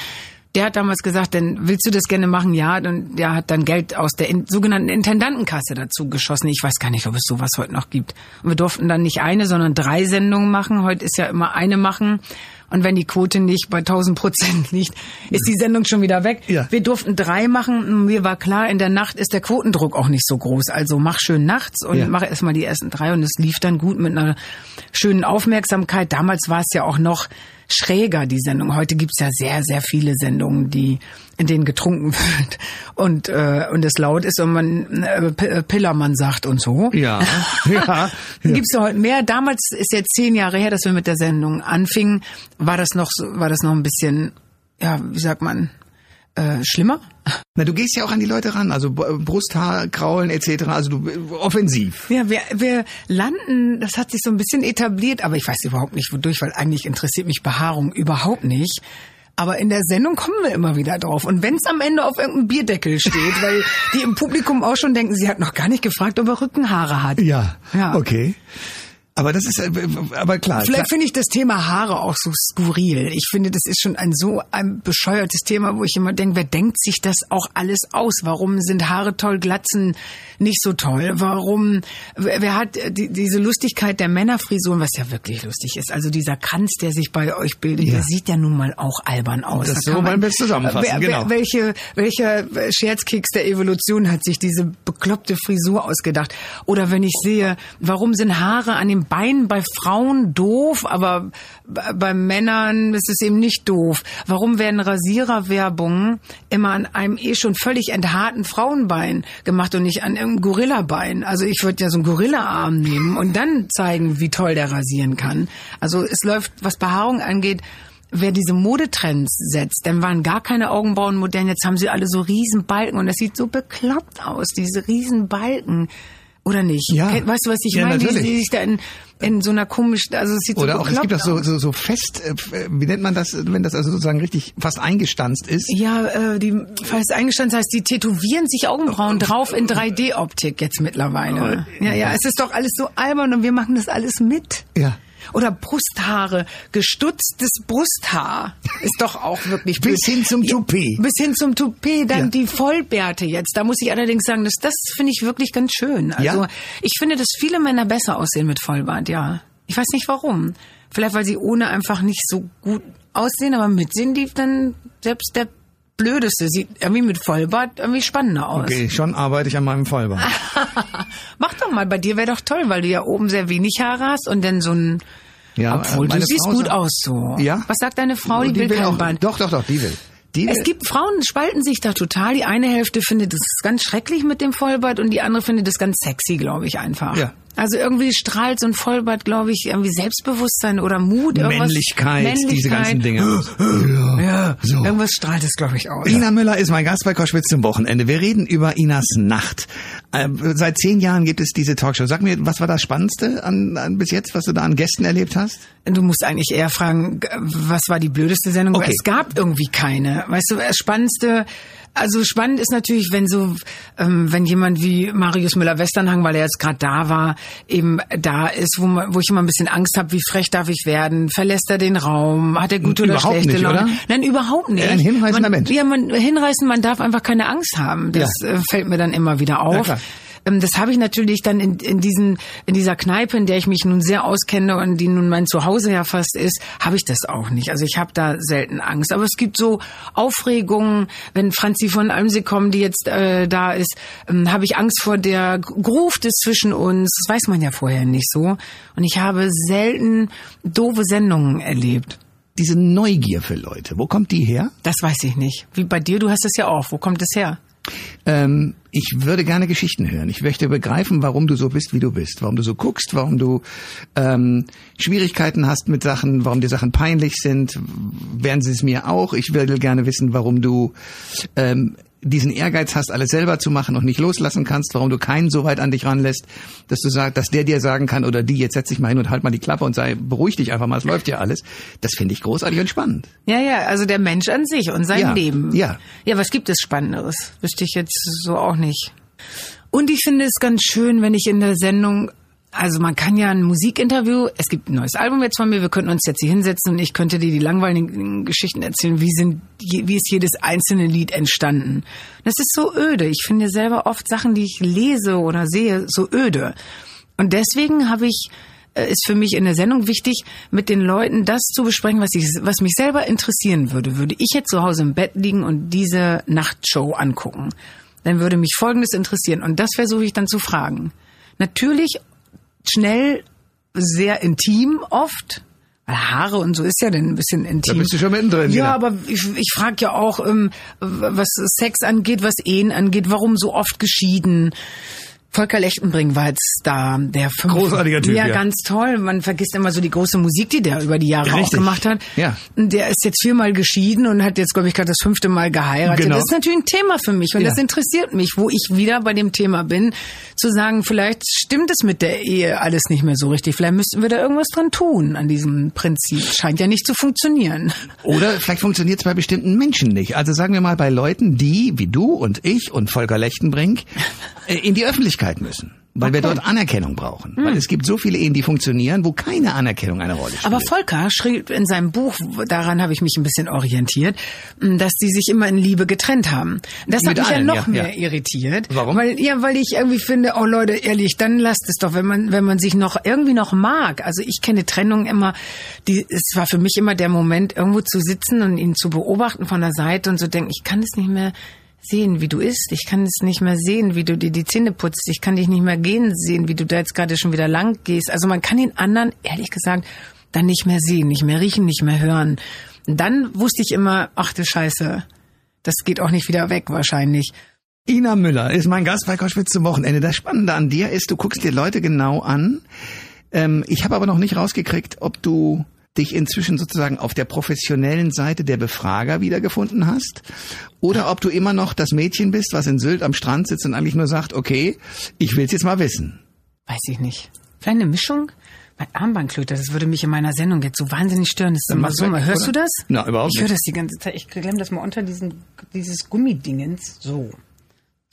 Der hat damals gesagt, denn willst du das gerne machen? Ja, und der hat dann Geld aus der in, sogenannten Intendantenkasse dazu geschossen. Ich weiß gar nicht, ob es sowas heute noch gibt. Und wir durften dann nicht eine, sondern drei Sendungen machen. Heute ist ja immer eine machen. Und wenn die Quote nicht bei 1000 Prozent liegt, ist die Sendung schon wieder weg. Ja. Wir durften drei machen. Mir war klar, in der Nacht ist der Quotendruck auch nicht so groß. Also mach schön nachts und Ja. mach erstmal die ersten drei. Und es lief dann gut mit einer schönen Aufmerksamkeit. Damals war es ja auch noch schräger, die Sendung. Heute gibt's ja sehr, sehr viele Sendungen, die in denen getrunken wird und, äh, und es laut ist und man äh, äh, Pillermann sagt und so. Ja, ja. Gibt's ja heute mehr. Damals ist jetzt zehn Jahre her, dass wir mit der Sendung anfingen. War das noch, war das noch ein bisschen, ja, wie sagt man, äh, schlimmer? Na, du gehst ja auch an die Leute ran, also B- Brusthaar, Kraulen etc., also du offensiv. Ja, wir, wir landen, das hat sich so ein bisschen etabliert, aber ich weiß überhaupt nicht wodurch, weil eigentlich interessiert mich Behaarung überhaupt nicht. Aber in der Sendung kommen wir immer wieder drauf. Und wenn es am Ende auf irgendeinem Bierdeckel steht, weil die im Publikum auch schon denken, sie hat noch gar nicht gefragt, ob er Rückenhaare hat. Ja, Ja. okay. Aber das ist, äh, aber klar. Vielleicht finde ich das Thema Haare auch so skurril. Ich finde, das ist schon ein so ein bescheuertes Thema, wo ich immer denke, wer denkt sich das auch alles aus? Warum sind Haare toll, Glatzen nicht so toll? Warum, wer hat die, diese Lustigkeit der Männerfrisuren, was ja wirklich lustig ist? Also dieser Kranz, der sich bei euch bildet, Ja. der sieht ja nun mal auch albern aus. Das Da so wir es zusammenfassen, wer, genau. Welche, welcher Scherzkeks der Evolution hat sich diese bekloppte Frisur ausgedacht? Oder wenn ich sehe, warum sind Haare an Beinen bei Frauen doof, aber bei Männern ist es eben nicht doof? Warum werden Rasiererwerbungen immer an einem eh schon völlig enthaarten Frauenbein gemacht und nicht an irgendeinem Gorillabein? Also ich würde ja so einen Gorillaarm nehmen und dann zeigen, wie toll der rasieren kann. Also es läuft, was Behaarung angeht, wer diese Modetrends setzt, dann waren gar keine Augenbrauen modern, jetzt haben sie alle so riesen Balken und das sieht so bekloppt aus, diese riesen Balken. Oder nicht? Ja. Weißt du, was ich Ja, meine? Die, natürlich. die sich da in, in so einer komischen, also es sieht Oder so auch, es gibt auch so, so, so fest, äh, wie nennt man das, wenn das also sozusagen richtig fast eingestanzt ist? Ja, äh, die fast eingestanden, das heißt, die tätowieren sich Augenbrauen drauf in 3D-Optik jetzt mittlerweile. Ja, ja, es ist doch alles so albern und wir machen das alles mit. Ja. Oder Brusthaare, gestutztes Brusthaar ist doch auch wirklich Bis blöd. hin zum Toupet. Bis hin zum Toupet, dann Ja. die Vollbärte jetzt. Da muss ich allerdings sagen, das, das finde ich wirklich ganz schön. Also Ja? ich finde, dass viele Männer besser aussehen mit Vollbart, ja. Ich weiß nicht warum. Vielleicht, weil sie ohne einfach nicht so gut aussehen, aber mit sehen die dann selbst der Blödeste sieht irgendwie mit Vollbart irgendwie spannender aus. Okay, schon arbeite ich an meinem Vollbart. Mach doch mal, bei dir wäre doch toll, weil du ja oben sehr wenig Haare hast und dann so ein Ja, obwohl, du siehst Frau gut sagt- aus so. Ja? Was sagt deine Frau? Die, will, kein auch, Band. Doch, doch, doch, die will. Die will. Es gibt Frauen, spalten sich da total. Die eine Hälfte findet das ganz schrecklich mit dem Vollbart und die andere findet das ganz sexy, glaube ich einfach. Ja. Also irgendwie strahlt so ein Vollbart, glaube ich, irgendwie Selbstbewusstsein oder Mut. Irgendwas, Männlichkeit, diese ganzen Dinge. Ja, So. irgendwas strahlt es, glaube ich, aus. Ina Müller ist mein Gast bei Koschwitz zum Wochenende. Wir reden über Inas Nacht. Ähm, seit zehn Jahren gibt es diese Talkshow. Sag mir, was war das Spannendste an, an bis jetzt, was du da an Gästen erlebt hast? Du musst eigentlich eher fragen, was war die blödeste Sendung? Okay. es gab irgendwie keine. Weißt du, das Spannendste, also spannend ist natürlich, wenn so, ähm, wenn jemand wie Marius Müller-Westernhang, weil er jetzt gerade da war, eben da ist, wo, man, wo ich immer ein bisschen Angst habe, wie frech darf ich werden? Verlässt er den Raum? Hat er gute oder Überhaupt schlechte nicht, Laune? oder? Nein, überhaupt nicht. Ein hinreißender man, Mensch. Ja, man hinreißen, man darf einfach keine Angst haben. Das Ja. äh, fällt mir dann immer wieder auf. klar. Ähm, Das habe ich natürlich dann in, in diesen in dieser Kneipe, in der ich mich nun sehr auskenne und die nun mein Zuhause ja fast ist, habe ich das auch nicht. Also ich habe da selten Angst. Aber es gibt so Aufregungen, wenn Franzi von Almsee kommt, die jetzt äh, da ist, ähm, habe ich Angst vor der Gruft ist zwischen uns. Das weiß man ja vorher nicht so. Und ich habe selten doofe Sendungen erlebt. Diese Neugier für Leute, wo kommt die her? Das weiß ich nicht. Wie bei dir, du hast es ja auch. Wo kommt es her? Ähm, ich würde gerne Geschichten hören. Ich möchte begreifen, warum du so bist, wie du bist. Warum du so guckst, warum du ähm, Schwierigkeiten hast mit Sachen, warum dir Sachen peinlich sind. Wären sie es mir auch. Ich würde gerne wissen, warum du ähm, diesen Ehrgeiz hast, alles selber zu machen und nicht loslassen kannst, warum du keinen so weit an dich ranlässt, dass du sagst, dass der dir sagen kann oder die, jetzt setz dich mal hin und halt mal die Klappe und sei, beruhig dich einfach mal, es läuft ja alles. Das finde ich großartig und spannend. Ja, ja, also der Mensch an sich und sein Ja, Leben. ja. Ja, was gibt es Spannenderes? Wüsste ich jetzt so auch nicht. Und ich finde es ganz schön, wenn ich in der Sendung, also man kann ja ein Musikinterview, es gibt ein neues Album jetzt von mir, wir könnten uns jetzt hier hinsetzen und ich könnte dir die langweiligen Geschichten erzählen, wie sind, wie ist jedes einzelne Lied entstanden. Das ist so öde. Ich finde selber oft Sachen, die ich lese oder sehe, so öde. Und deswegen habe ich äh, ist für mich in der Sendung wichtig, mit den Leuten das zu besprechen, was ich, was mich selber interessieren würde. Würde ich jetzt zu Hause im Bett liegen und diese Nachtshow angucken, dann würde mich Folgendes interessieren und das versuche ich dann zu fragen. Natürlich schnell, sehr intim oft, Haare und so ist ja dann ein bisschen intim. Da bist du schon mittendrin. Ja, wieder. aber ich, ich frage ja auch, ähm, was Sex angeht, was Ehen angeht, warum so oft geschieden. Volker Lechtenbring war jetzt da, der fünf, Großartiger Typ, ja, ja. ganz toll. Man vergisst immer so die große Musik, die der über die Jahre auch Richtig. gemacht hat. Ja. Der ist jetzt viermal geschieden und hat jetzt, glaube ich, gerade das fünfte Mal geheiratet. Genau. Das ist natürlich ein Thema für mich und Ja. das interessiert mich, wo ich wieder bei dem Thema bin, zu sagen, vielleicht stimmt es mit der Ehe alles nicht mehr so richtig. Vielleicht müssten wir da irgendwas dran tun an diesem Prinzip. Scheint ja nicht zu funktionieren. Oder vielleicht funktioniert es bei bestimmten Menschen nicht. Also sagen wir mal bei Leuten, die, wie du und ich und Volker Lechtenbrink, äh, in die Öffentlichkeit müssen. Weil wir dort Anerkennung brauchen. Weil es gibt so viele Ehen, die funktionieren, wo keine Anerkennung eine Rolle spielt. Aber Volker schrieb in seinem Buch, daran habe ich mich ein bisschen orientiert, dass die sich immer in Liebe getrennt haben. Das hat Mit mich allen, ja noch ja, mehr ja. irritiert. Warum? Weil, ja, weil ich irgendwie finde, oh Leute, ehrlich, dann lasst es doch, wenn man, wenn man sich noch irgendwie noch mag. Also ich kenne Trennung immer, die, es war für mich immer der Moment, irgendwo zu sitzen und ihn zu beobachten von der Seite und zu denken, ich kann es nicht mehr sehen, wie du isst. Ich kann es nicht mehr sehen, wie du dir die Zähne putzt. Ich kann dich nicht mehr gehen sehen, wie du da jetzt gerade schon wieder lang gehst. Also man kann den anderen, ehrlich gesagt, dann nicht mehr sehen, nicht mehr riechen, nicht mehr hören. Und dann wusste ich immer, ach du Scheiße, das geht auch nicht wieder weg wahrscheinlich. Ina Müller ist mein Gast bei Koschwitz zum Wochenende. Das Spannende an dir ist, du guckst dir Leute genau an. Ähm, ich habe aber noch nicht rausgekriegt, ob du dich inzwischen sozusagen auf der professionellen Seite der Befrager wiedergefunden hast oder ob du immer noch das Mädchen bist, was in Sylt am Strand sitzt und eigentlich nur sagt, okay, ich will's jetzt mal wissen. Weiß ich nicht. Vielleicht eine Mischung? Mein Armbandklöter, das würde mich in meiner Sendung jetzt so wahnsinnig stören. Das ist immer so. mal. Hörst oder? du das? Na, überhaupt Ich höre nicht. das die ganze Zeit. Ich klemm das mal unter diesen, dieses Gummidingens. So.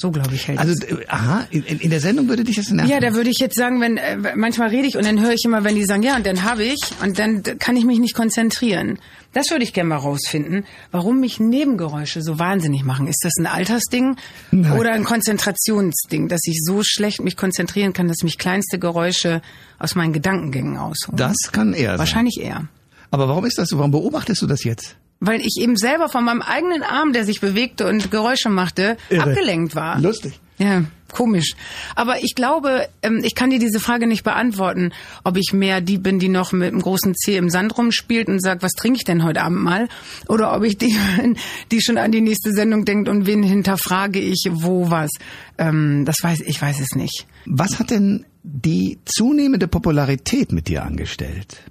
So, glaube ich, hält Also, äh, aha, in, in der Sendung würde dich das nerven. Ja, da würde ich jetzt sagen, wenn äh, manchmal rede ich und dann höre ich immer, wenn die sagen, ja, und dann habe ich und dann kann ich mich nicht konzentrieren. Das würde ich gerne mal rausfinden, warum mich Nebengeräusche so wahnsinnig machen. Ist das ein Altersding Nein. oder ein Konzentrationsding, dass ich so schlecht mich konzentrieren kann, dass mich kleinste Geräusche aus meinen Gedankengängen ausholen? Das kann er sein. Wahrscheinlich eher. Aber warum ist das so? Warum beobachtest du das jetzt? Weil ich eben selber von meinem eigenen Arm, der sich bewegte und Geräusche machte, Irre. abgelenkt war. Lustig. Ja, komisch. Aber ich glaube, ähm, ich kann dir diese Frage nicht beantworten, ob ich mehr die bin, die noch mit dem großen C im Sand rumspielt und sagt, was trinke ich denn heute Abend mal? Oder ob ich die bin, die schon an die nächste Sendung denkt und wen hinterfrage ich, wo was. Ähm, das weiß ich weiß es nicht. Was hat denn die zunehmende Popularität mit dir angestellt?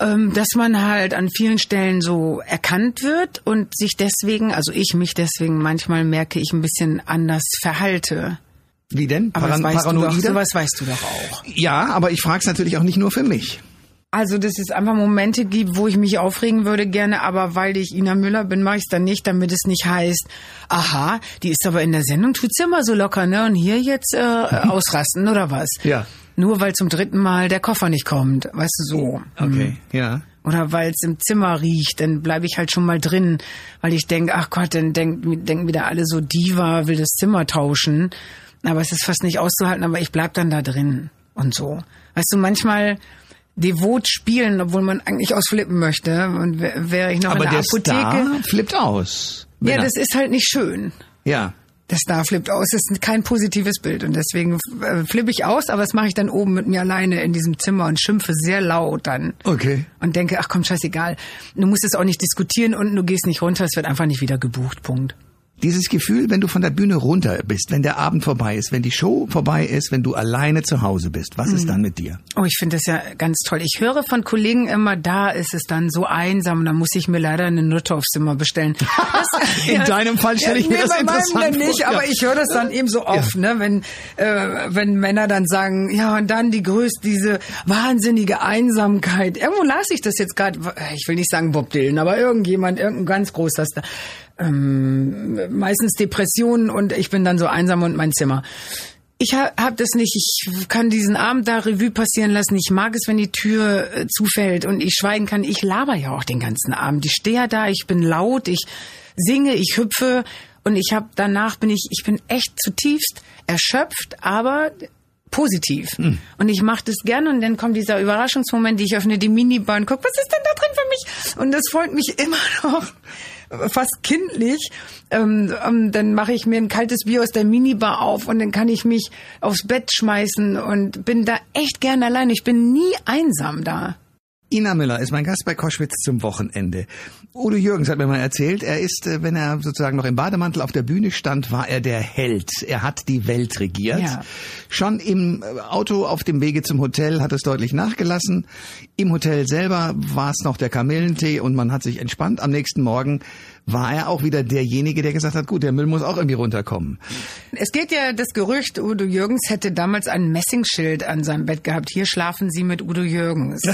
Ähm, dass man halt an vielen Stellen so erkannt wird und sich deswegen, also ich mich deswegen manchmal merke ich ein bisschen anders verhalte. Wie denn? Aber Paran- weißt du doch, Paranoide? sowas weißt du doch auch. Ja, aber ich frage es natürlich auch nicht nur für mich. Also, dass es einfach Momente gibt, wo ich mich aufregen würde gerne, aber weil ich Ina Müller bin, mache ich es dann nicht, damit es nicht heißt, aha, die ist aber in der Sendung, tut's immer so locker, ne? Und hier jetzt äh, ausrasten oder was? Ja. Nur weil zum dritten Mal der Koffer nicht kommt, weißt du so. Okay, ja. Oder weil es im Zimmer riecht, dann bleibe ich halt schon mal drin, weil ich denke, ach Gott, dann denk, denken wieder alle so, Diva will das Zimmer tauschen. Aber es ist fast nicht auszuhalten, aber ich bleib dann da drin und so. Weißt du, manchmal devot spielen, obwohl man eigentlich ausflippen möchte. Und wär- wäre ich noch Aber in der, der Apotheke. Star flippt aus. Ja, das ist halt nicht schön. ja. Der Star flippt aus, das ist kein positives Bild. Und deswegen äh, flippe ich aus, aber das mache ich dann oben mit mir alleine in diesem Zimmer und schimpfe sehr laut dann. Okay. und denke, ach komm, scheißegal, du musst es auch nicht diskutieren. Und du gehst nicht runter, es wird einfach nicht wieder gebucht, Punkt. Dieses Gefühl, wenn du von der Bühne runter bist, wenn der Abend vorbei ist, wenn die Show vorbei ist, wenn du alleine zu Hause bist, was Mhm. ist dann mit dir? Oh, ich finde das ja ganz toll. Ich höre von Kollegen immer, da ist es dann so einsam, da muss ich mir leider eine Nutte aufs Zimmer bestellen. Das, In deinem Fall stelle ich mir nee, das bei meinem interessant dann nicht, vor, aber ja. ich höre das dann eben so oft, ne, wenn äh, wenn Männer dann sagen, ja und dann die größte, diese wahnsinnige Einsamkeit. Irgendwo las ich das jetzt gerade. Ich will nicht sagen Bob Dylan, aber irgendjemand, irgendein ganz großer Star. Ähm, meistens Depressionen und ich bin dann so einsam und mein Zimmer. Ich ha hab das nicht. Ich kann diesen Abend da Revue passieren lassen. Ich mag es, wenn die Tür äh, zufällt und ich schweigen kann. Ich laber ja auch den ganzen Abend. Ich stehe ja da, ich bin laut, ich singe, ich hüpfe und ich habe danach bin ich ich bin echt zutiefst erschöpft, aber positiv. Und ich mache das gerne und dann kommt dieser Überraschungsmoment, ich öffne die Minibar und guck, was ist denn da drin für mich? Und das freut mich immer noch fast kindlich. Ähm, ähm, dann mache ich mir ein kaltes Bier aus der Minibar auf und dann kann ich mich aufs Bett schmeißen und bin da echt gern allein. Ich bin nie einsam da. Ina Müller ist mein Gast bei Koschwitz zum Wochenende. Udo Jürgens hat mir mal erzählt, er ist, äh, wenn er sozusagen noch im Bademantel auf der Bühne stand, war er der Held. Er hat die Welt regiert. Ja. Schon im äh, Auto auf dem Wege zum Hotel hat es deutlich nachgelassen. Im Hotel selber war es noch der Kamillentee und man hat sich entspannt. Am nächsten Morgen war er auch wieder derjenige, der gesagt hat, gut, der Müll muss auch irgendwie runterkommen. Es geht ja das Gerücht, Udo Jürgens hätte damals ein Messingschild an seinem Bett gehabt. Hier schlafen Sie mit Udo Jürgens.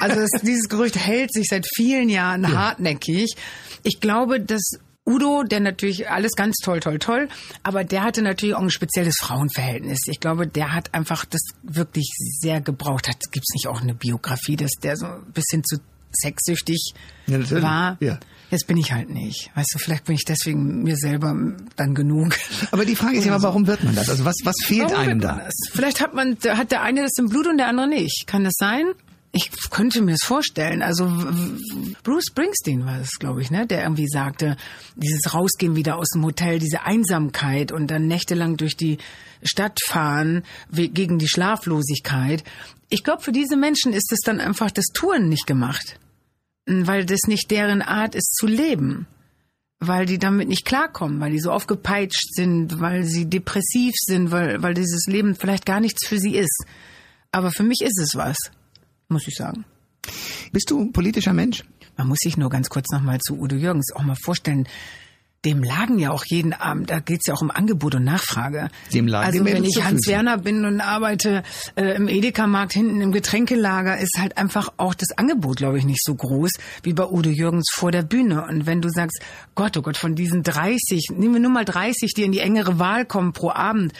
Also es, dieses Gerücht hält sich seit vielen Jahren hartnäckig. Ich glaube, dass Udo, der natürlich alles ganz toll, toll, toll, aber der hatte natürlich auch ein spezielles Frauenverhältnis. Ich glaube, der hat einfach das wirklich sehr gebraucht. Hat gibt's nicht auch eine Biografie, dass der so ein bisschen zu sexsüchtig Ja, war? Ja. Jetzt bin ich halt nicht. Weißt du, vielleicht bin ich deswegen mir selber dann genug. Aber die Frage ist ja immer, warum wird man das? Also was, was fehlt Warum einem da? Das? Vielleicht hat man, hat der eine das im Blut und der andere nicht. Kann das sein? Ich könnte mir das vorstellen. Also Bruce Springsteen war es, glaube ich, ne, der irgendwie sagte, dieses Rausgehen wieder aus dem Hotel, diese Einsamkeit und dann nächtelang durch die Stadt fahren gegen die Schlaflosigkeit. Ich glaube, für diese Menschen ist es dann einfach das Touren nicht gemacht, weil das nicht deren Art ist zu leben weil die damit nicht klarkommen, weil die so aufgepeitscht sind, weil sie depressiv sind, weil, weil dieses Leben vielleicht gar nichts für sie ist. Aber für mich ist es was, muss ich sagen. Bist du ein politischer Mensch? Man muss sich nur ganz kurz nochmal zu Udo Jürgens auch mal vorstellen. Dem lagen ja auch jeden Abend, da geht's ja auch um Angebot und Nachfrage. Dem lagen also wenn ich Hans. Werner bin und arbeite äh, im Edeka-Markt hinten im Getränkelager, ist halt einfach auch das Angebot, glaube ich, nicht so groß wie bei Udo Jürgens vor der Bühne. Und wenn du sagst, Gott, oh Gott, von diesen 30, nehmen wir nur mal 30, die in die engere Wahl kommen pro Abend,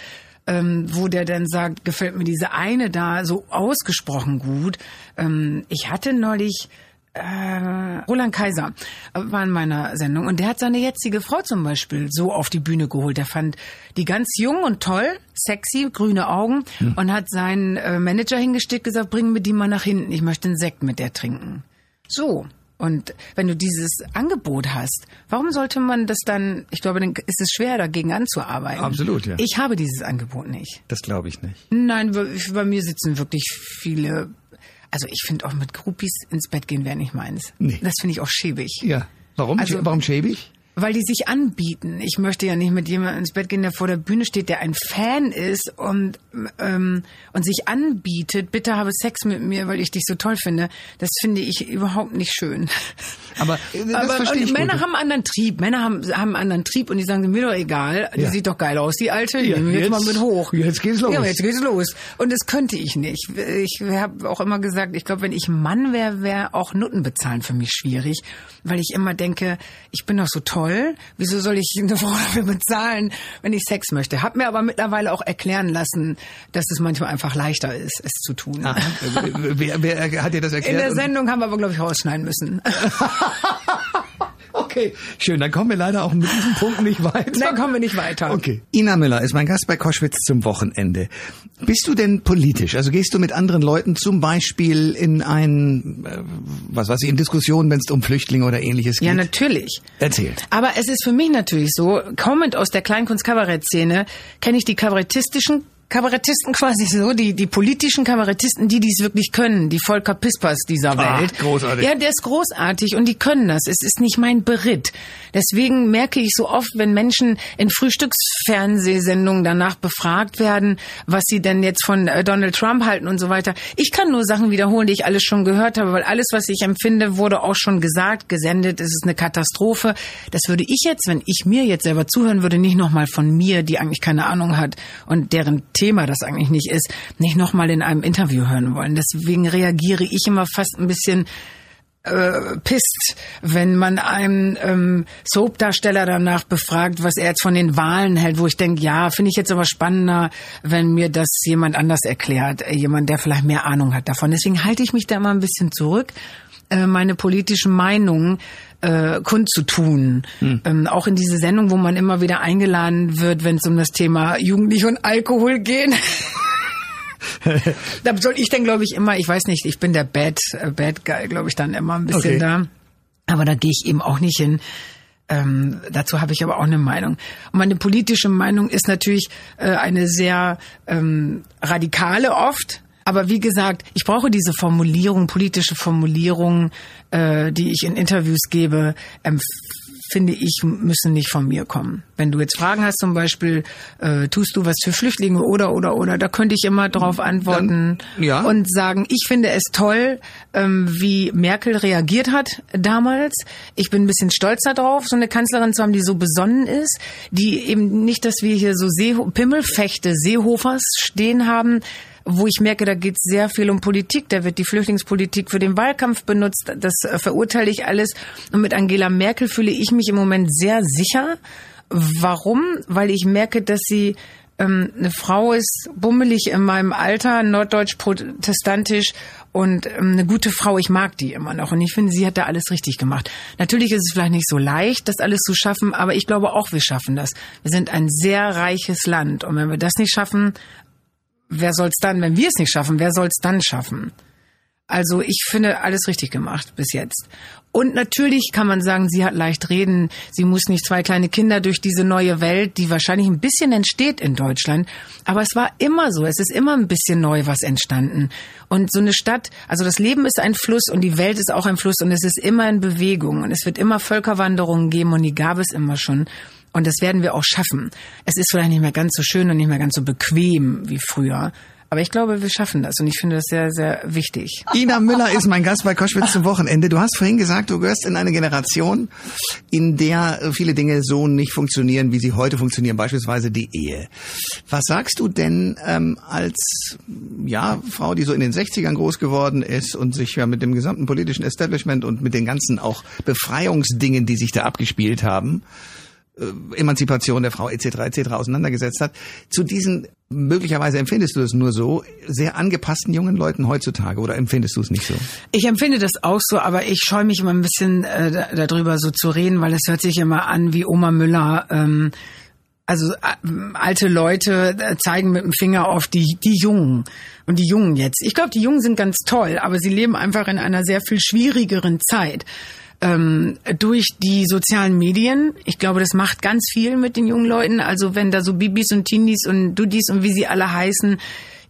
ähm, wo der dann sagt, gefällt mir diese eine da so ausgesprochen gut. Ähm, ich hatte neulich äh, Roland Kaiser war in meiner Sendung und der hat seine jetzige Frau zum Beispiel so auf die Bühne geholt. Der fand die ganz jung und toll, sexy, grüne Augen und hat seinen äh, Manager hingestellt, gesagt, bring mir die mal nach hinten, ich möchte einen Sekt mit der trinken. So. Und wenn du dieses Angebot hast, warum sollte man das dann, ich glaube, dann ist es schwer, dagegen anzuarbeiten. Absolut, ja. Ich habe dieses Angebot nicht. Das glaube ich nicht. Nein, bei mir sitzen wirklich viele. Also ich finde auch mit Groupies ins Bett gehen wäre nicht meins. Nee. Das finde ich auch schäbig. Ja. Warum? Also- Warum schäbig? Weil die sich anbieten. Ich möchte ja nicht mit jemandem ins Bett gehen, der vor der Bühne steht, der ein Fan ist und, ähm, und sich anbietet, bitte habe Sex mit mir, weil ich dich so toll finde. Das finde ich überhaupt nicht schön. Aber äh, das Aber verstehe ich Männer gut. haben einen anderen Trieb. Männer haben, haben einen anderen Trieb und die sagen, mir doch egal, die Ja. sieht doch geil aus, die alte, Ja, nehmen wir jetzt, jetzt- mal mit hoch. jetzt geht's los. Ja, jetzt geht's los. Und das könnte ich nicht. Ich habe auch immer gesagt, ich glaube, wenn ich Mann wäre, wäre auch Nutten bezahlen für mich schwierig, weil ich immer denke, ich bin doch so toll, wieso soll ich eine Frau dafür bezahlen, wenn ich Sex möchte? Hab mir aber mittlerweile auch erklären lassen, dass es manchmal einfach leichter ist, es zu tun. Aha. wer, wer hat dir das In erklärt? der Und- Sendung haben wir aber, glaube ich, rausschneiden müssen. Okay, schön. Dann kommen wir leider auch mit diesem Punkt nicht weiter. Dann kommen wir nicht weiter. Okay. Ina Müller ist mein Gast bei Koschwitz zum Wochenende. Bist du denn politisch? Also gehst du mit anderen Leuten zum Beispiel in ein, äh, was weiß ich, in Diskussionen, wenn es um Flüchtlinge oder ähnliches geht? Ja, natürlich. Erzähl. Aber es ist für mich natürlich so, kommend aus der Kleinkunst-Kabarett-Szene, kenne ich die kabarettistischen Kabarettisten quasi so, die, die politischen Kabarettisten, die dies wirklich können, die Volker Pispers dieser Ah, Welt. großartig. Ja, der ist großartig und die können das. Es ist nicht mein Beritt. Deswegen merke ich so oft, wenn Menschen in Frühstücksfernsehsendungen danach befragt werden, was sie denn jetzt von äh, Donald Trump halten und so weiter. Ich kann nur Sachen wiederholen, die ich alles schon gehört habe, weil alles, was ich empfinde, wurde auch schon gesagt, gesendet. Es ist eine Katastrophe. Das würde ich jetzt, wenn ich mir jetzt selber zuhören würde, nicht nochmal von mir, die eigentlich keine Ahnung hat und deren Thema das eigentlich nicht ist, nicht nochmal in einem Interview hören wollen. Deswegen reagiere ich immer fast ein bisschen äh, pisst, wenn man einen ähm, Soap-Darsteller danach befragt, was er jetzt von den Wahlen hält, wo ich denke, ja, finde ich jetzt aber spannender, wenn mir das jemand anders erklärt, äh, jemand, der vielleicht mehr Ahnung hat davon. Deswegen halte ich mich da immer ein bisschen zurück, äh, meine politischen Meinungen äh, kundzutun. Ähm, auch in diese Sendung, wo man immer wieder eingeladen wird, wenn es um das Thema Jugendlich und Alkohol geht. da soll ich dann, glaube ich, immer, ich weiß nicht, ich bin der Bad, äh, Bad Guy, glaube ich, dann immer ein bisschen Okay. da. Aber da gehe ich eben auch nicht hin. Ähm, dazu habe ich aber auch eine Meinung. Und meine politische Meinung ist natürlich äh, eine sehr ähm, radikale oft. Aber wie gesagt, ich brauche diese Formulierung, politische Formulierung, äh, die ich in Interviews gebe, ähm, finde ich, müssen nicht von mir kommen. Wenn du jetzt Fragen hast, zum Beispiel, äh, tust du was für Flüchtlinge oder oder oder, da könnte ich immer drauf antworten ja. und sagen, ich finde es toll, ähm, wie Merkel reagiert hat damals. Ich bin ein bisschen stolz darauf, so eine Kanzlerin zu haben, die so besonnen ist, die eben nicht, dass wir hier so Seeho Pimmelfechte Seehofers stehen haben, wo ich merke, da geht sehr viel um Politik. Da wird die Flüchtlingspolitik für den Wahlkampf benutzt. Das äh, verurteile ich alles. Und mit Angela Merkel fühle ich mich im Moment sehr sicher. Warum? Weil ich merke, dass sie ähm, eine Frau ist, bummelig in meinem Alter, norddeutsch protestantisch und ähm, eine gute Frau. Ich mag die immer noch und ich finde, sie hat da alles richtig gemacht. Natürlich ist es vielleicht nicht so leicht, das alles zu schaffen, aber ich glaube auch, wir schaffen das. Wir sind ein sehr reiches Land und wenn wir das nicht schaffen, wer soll's dann, wenn wir es nicht schaffen, wer soll's dann schaffen? Also ich finde alles richtig gemacht bis jetzt. Und natürlich kann man sagen, sie hat leicht reden. Sie muss nicht zwei kleine Kinder durch diese neue Welt, die wahrscheinlich ein bisschen entsteht in Deutschland. Aber es war immer so. Es ist immer ein bisschen neu was entstanden. Und so eine Stadt, also das Leben ist ein Fluss und die Welt ist auch ein Fluss und es ist immer in Bewegung und es wird immer Völkerwanderungen geben und die gab es immer schon. Und das werden wir auch schaffen. Es ist vielleicht nicht mehr ganz so schön und nicht mehr ganz so bequem wie früher. Aber ich glaube, wir schaffen das und ich finde das sehr, sehr wichtig. Ina Müller ist mein Gast bei Koschwitz zum Wochenende. Du hast vorhin gesagt, du gehörst in eine Generation, in der viele Dinge so nicht funktionieren, wie sie heute funktionieren, beispielsweise die Ehe. Was sagst du denn ähm, als ja, Frau, die so in den 60ern groß geworden ist und sich ja mit dem gesamten politischen Establishment und mit den ganzen auch Befreiungsdingen, die sich da abgespielt haben, Emanzipation der Frau etc. etc. auseinandergesetzt hat, zu diesen möglicherweise empfindest du es nur so sehr angepassten jungen Leuten heutzutage oder empfindest du es nicht so? Ich empfinde das auch so, aber ich scheue mich immer ein bisschen äh, da- darüber so zu reden, weil es hört sich immer an wie Oma Müller. Ähm, also äh, alte Leute äh, zeigen mit dem Finger auf die die Jungen und die Jungen jetzt. Ich glaube, die Jungen sind ganz toll, aber sie leben einfach in einer sehr viel schwierigeren Zeit. Ähm, durch die sozialen Medien. Ich glaube, das macht ganz viel mit den jungen Leuten. Also wenn da so Bibis und Teenies und Dudis und wie sie alle heißen,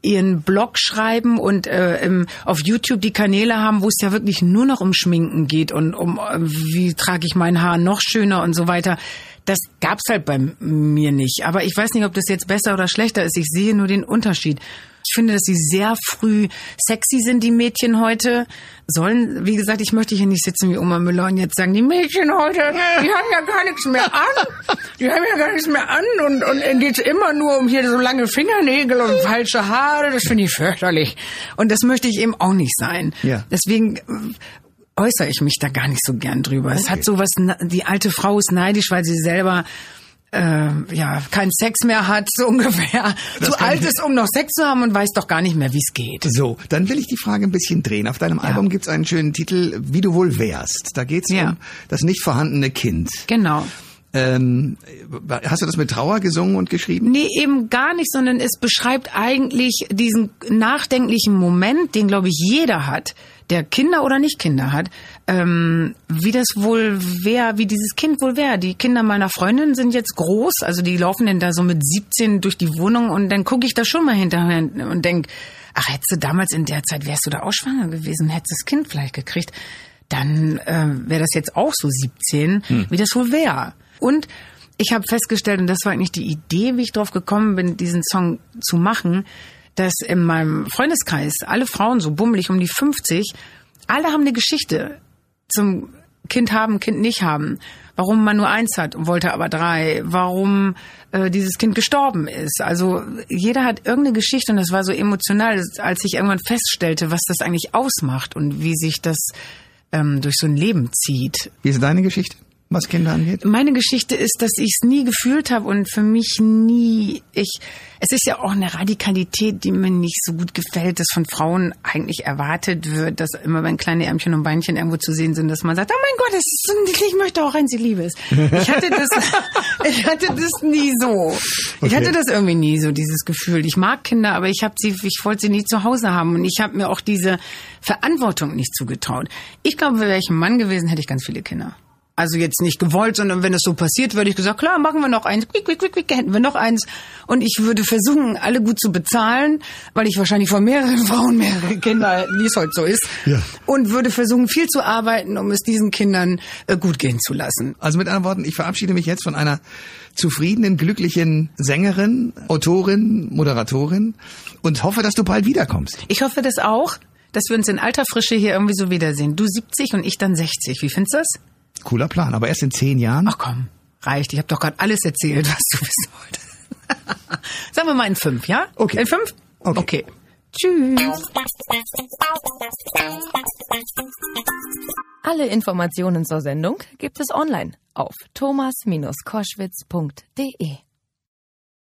ihren Blog schreiben und äh, im, auf YouTube die Kanäle haben, wo es ja wirklich nur noch um Schminken geht und um äh, wie trage ich mein Haar noch schöner und so weiter. Das gab's halt bei mir nicht. Aber ich weiß nicht, ob das jetzt besser oder schlechter ist. Ich sehe nur den Unterschied. Ich finde, dass sie sehr früh sexy sind, die Mädchen heute. Sollen, wie gesagt, ich möchte hier nicht sitzen wie Oma Müller und jetzt sagen, die Mädchen heute, die haben ja gar nichts mehr an. Die haben ja gar nichts mehr an und, und ihnen geht's immer nur um hier so lange Fingernägel und falsche Haare. Das finde ich fürchterlich. Und das möchte ich eben auch nicht sein. Ja. Deswegen äh, äußere ich mich da gar nicht so gern drüber. Es hat sowas, die alte Frau ist neidisch, weil sie selber äh, ja keinen Sex mehr hat, so ungefähr. Das Zu alt ist, um noch Sex zu haben und weiß doch gar nicht mehr, wie es geht. So, dann will ich die Frage ein bisschen drehen. Auf deinem Album gibt's einen schönen Titel, Wie du wohl wärst. Da geht's Ja. um das nicht vorhandene Kind. Genau. Ähm, hast du das mit Trauer gesungen und geschrieben? Nee, eben gar nicht, sondern es beschreibt eigentlich diesen nachdenklichen Moment, den, glaube ich, jeder hat, der Kinder oder nicht Kinder hat, ähm, wie das wohl wäre, wie dieses Kind wohl wäre. Die Kinder meiner Freundin sind jetzt groß, also die laufen denn da so mit 17 durch die Wohnung und dann gucke ich da schon mal hinterher und denk, ach, hättest du damals in der Zeit, wärst du da auch schwanger gewesen, hättest das Kind vielleicht gekriegt, dann äh, wäre das jetzt auch so 17, wie das wohl wäre. Und ich habe festgestellt, und das war eigentlich die Idee, wie ich drauf gekommen bin, diesen Song zu machen, dass in meinem Freundeskreis alle Frauen so bummelig um die 50, alle haben eine Geschichte zum Kind haben, Kind nicht haben. Warum man nur eins hat und wollte aber drei. Warum äh, dieses Kind gestorben ist. Also jeder hat irgendeine Geschichte und das war so emotional, als ich irgendwann feststellte, was das eigentlich ausmacht und wie sich das ähm, durch so ein Leben zieht. Wie ist deine Geschichte, was Kinder angeht? Meine Geschichte ist, dass ich es nie gefühlt habe und für mich nie, ich, es ist ja auch eine Radikalität, die mir nicht so gut gefällt, dass von Frauen eigentlich erwartet wird, dass immer wenn kleine Ärmchen und Beinchen irgendwo zu sehen sind, dass man sagt, oh mein Gott, das ist ich möchte auch eins, ich liebe es. Ich hatte das, ich hatte das nie so. Ich hatte das irgendwie nie so dieses Gefühl. Ich mag Kinder, aber ich habe sie, ich wollte sie nie zu Hause haben und ich habe mir auch diese Verantwortung nicht zugetraut. Ich glaube, wäre ich ein Mann gewesen, hätte ich ganz viele Kinder. Also jetzt nicht gewollt, sondern wenn es so passiert, würde ich gesagt, klar, machen wir noch eins, quick, quick, quick, quick, hätten wir noch eins. Und ich würde versuchen, alle gut zu bezahlen, weil ich wahrscheinlich von mehreren Frauen mehrere Kinder, wie es heute so ist. Ja. Und würde versuchen, viel zu arbeiten, um es diesen Kindern äh, gut gehen zu lassen. Also mit anderen Worten, ich verabschiede mich jetzt von einer zufriedenen, glücklichen Sängerin, Autorin, Moderatorin und hoffe, dass du bald wiederkommst. Ich hoffe das auch, dass wir uns in alter Frische hier irgendwie so wiedersehen. Du 70 und ich dann 60. Wie findest du das? Cooler Plan, aber erst in zehn Jahren. Ach komm, reicht. Ich habe doch gerade alles erzählt, was du wissen wolltest. Sagen wir mal in fünf, ja? Okay. In fünf? Okay. okay. Tschüss. Alle Informationen zur Sendung gibt es online auf thomas-koschwitz.de.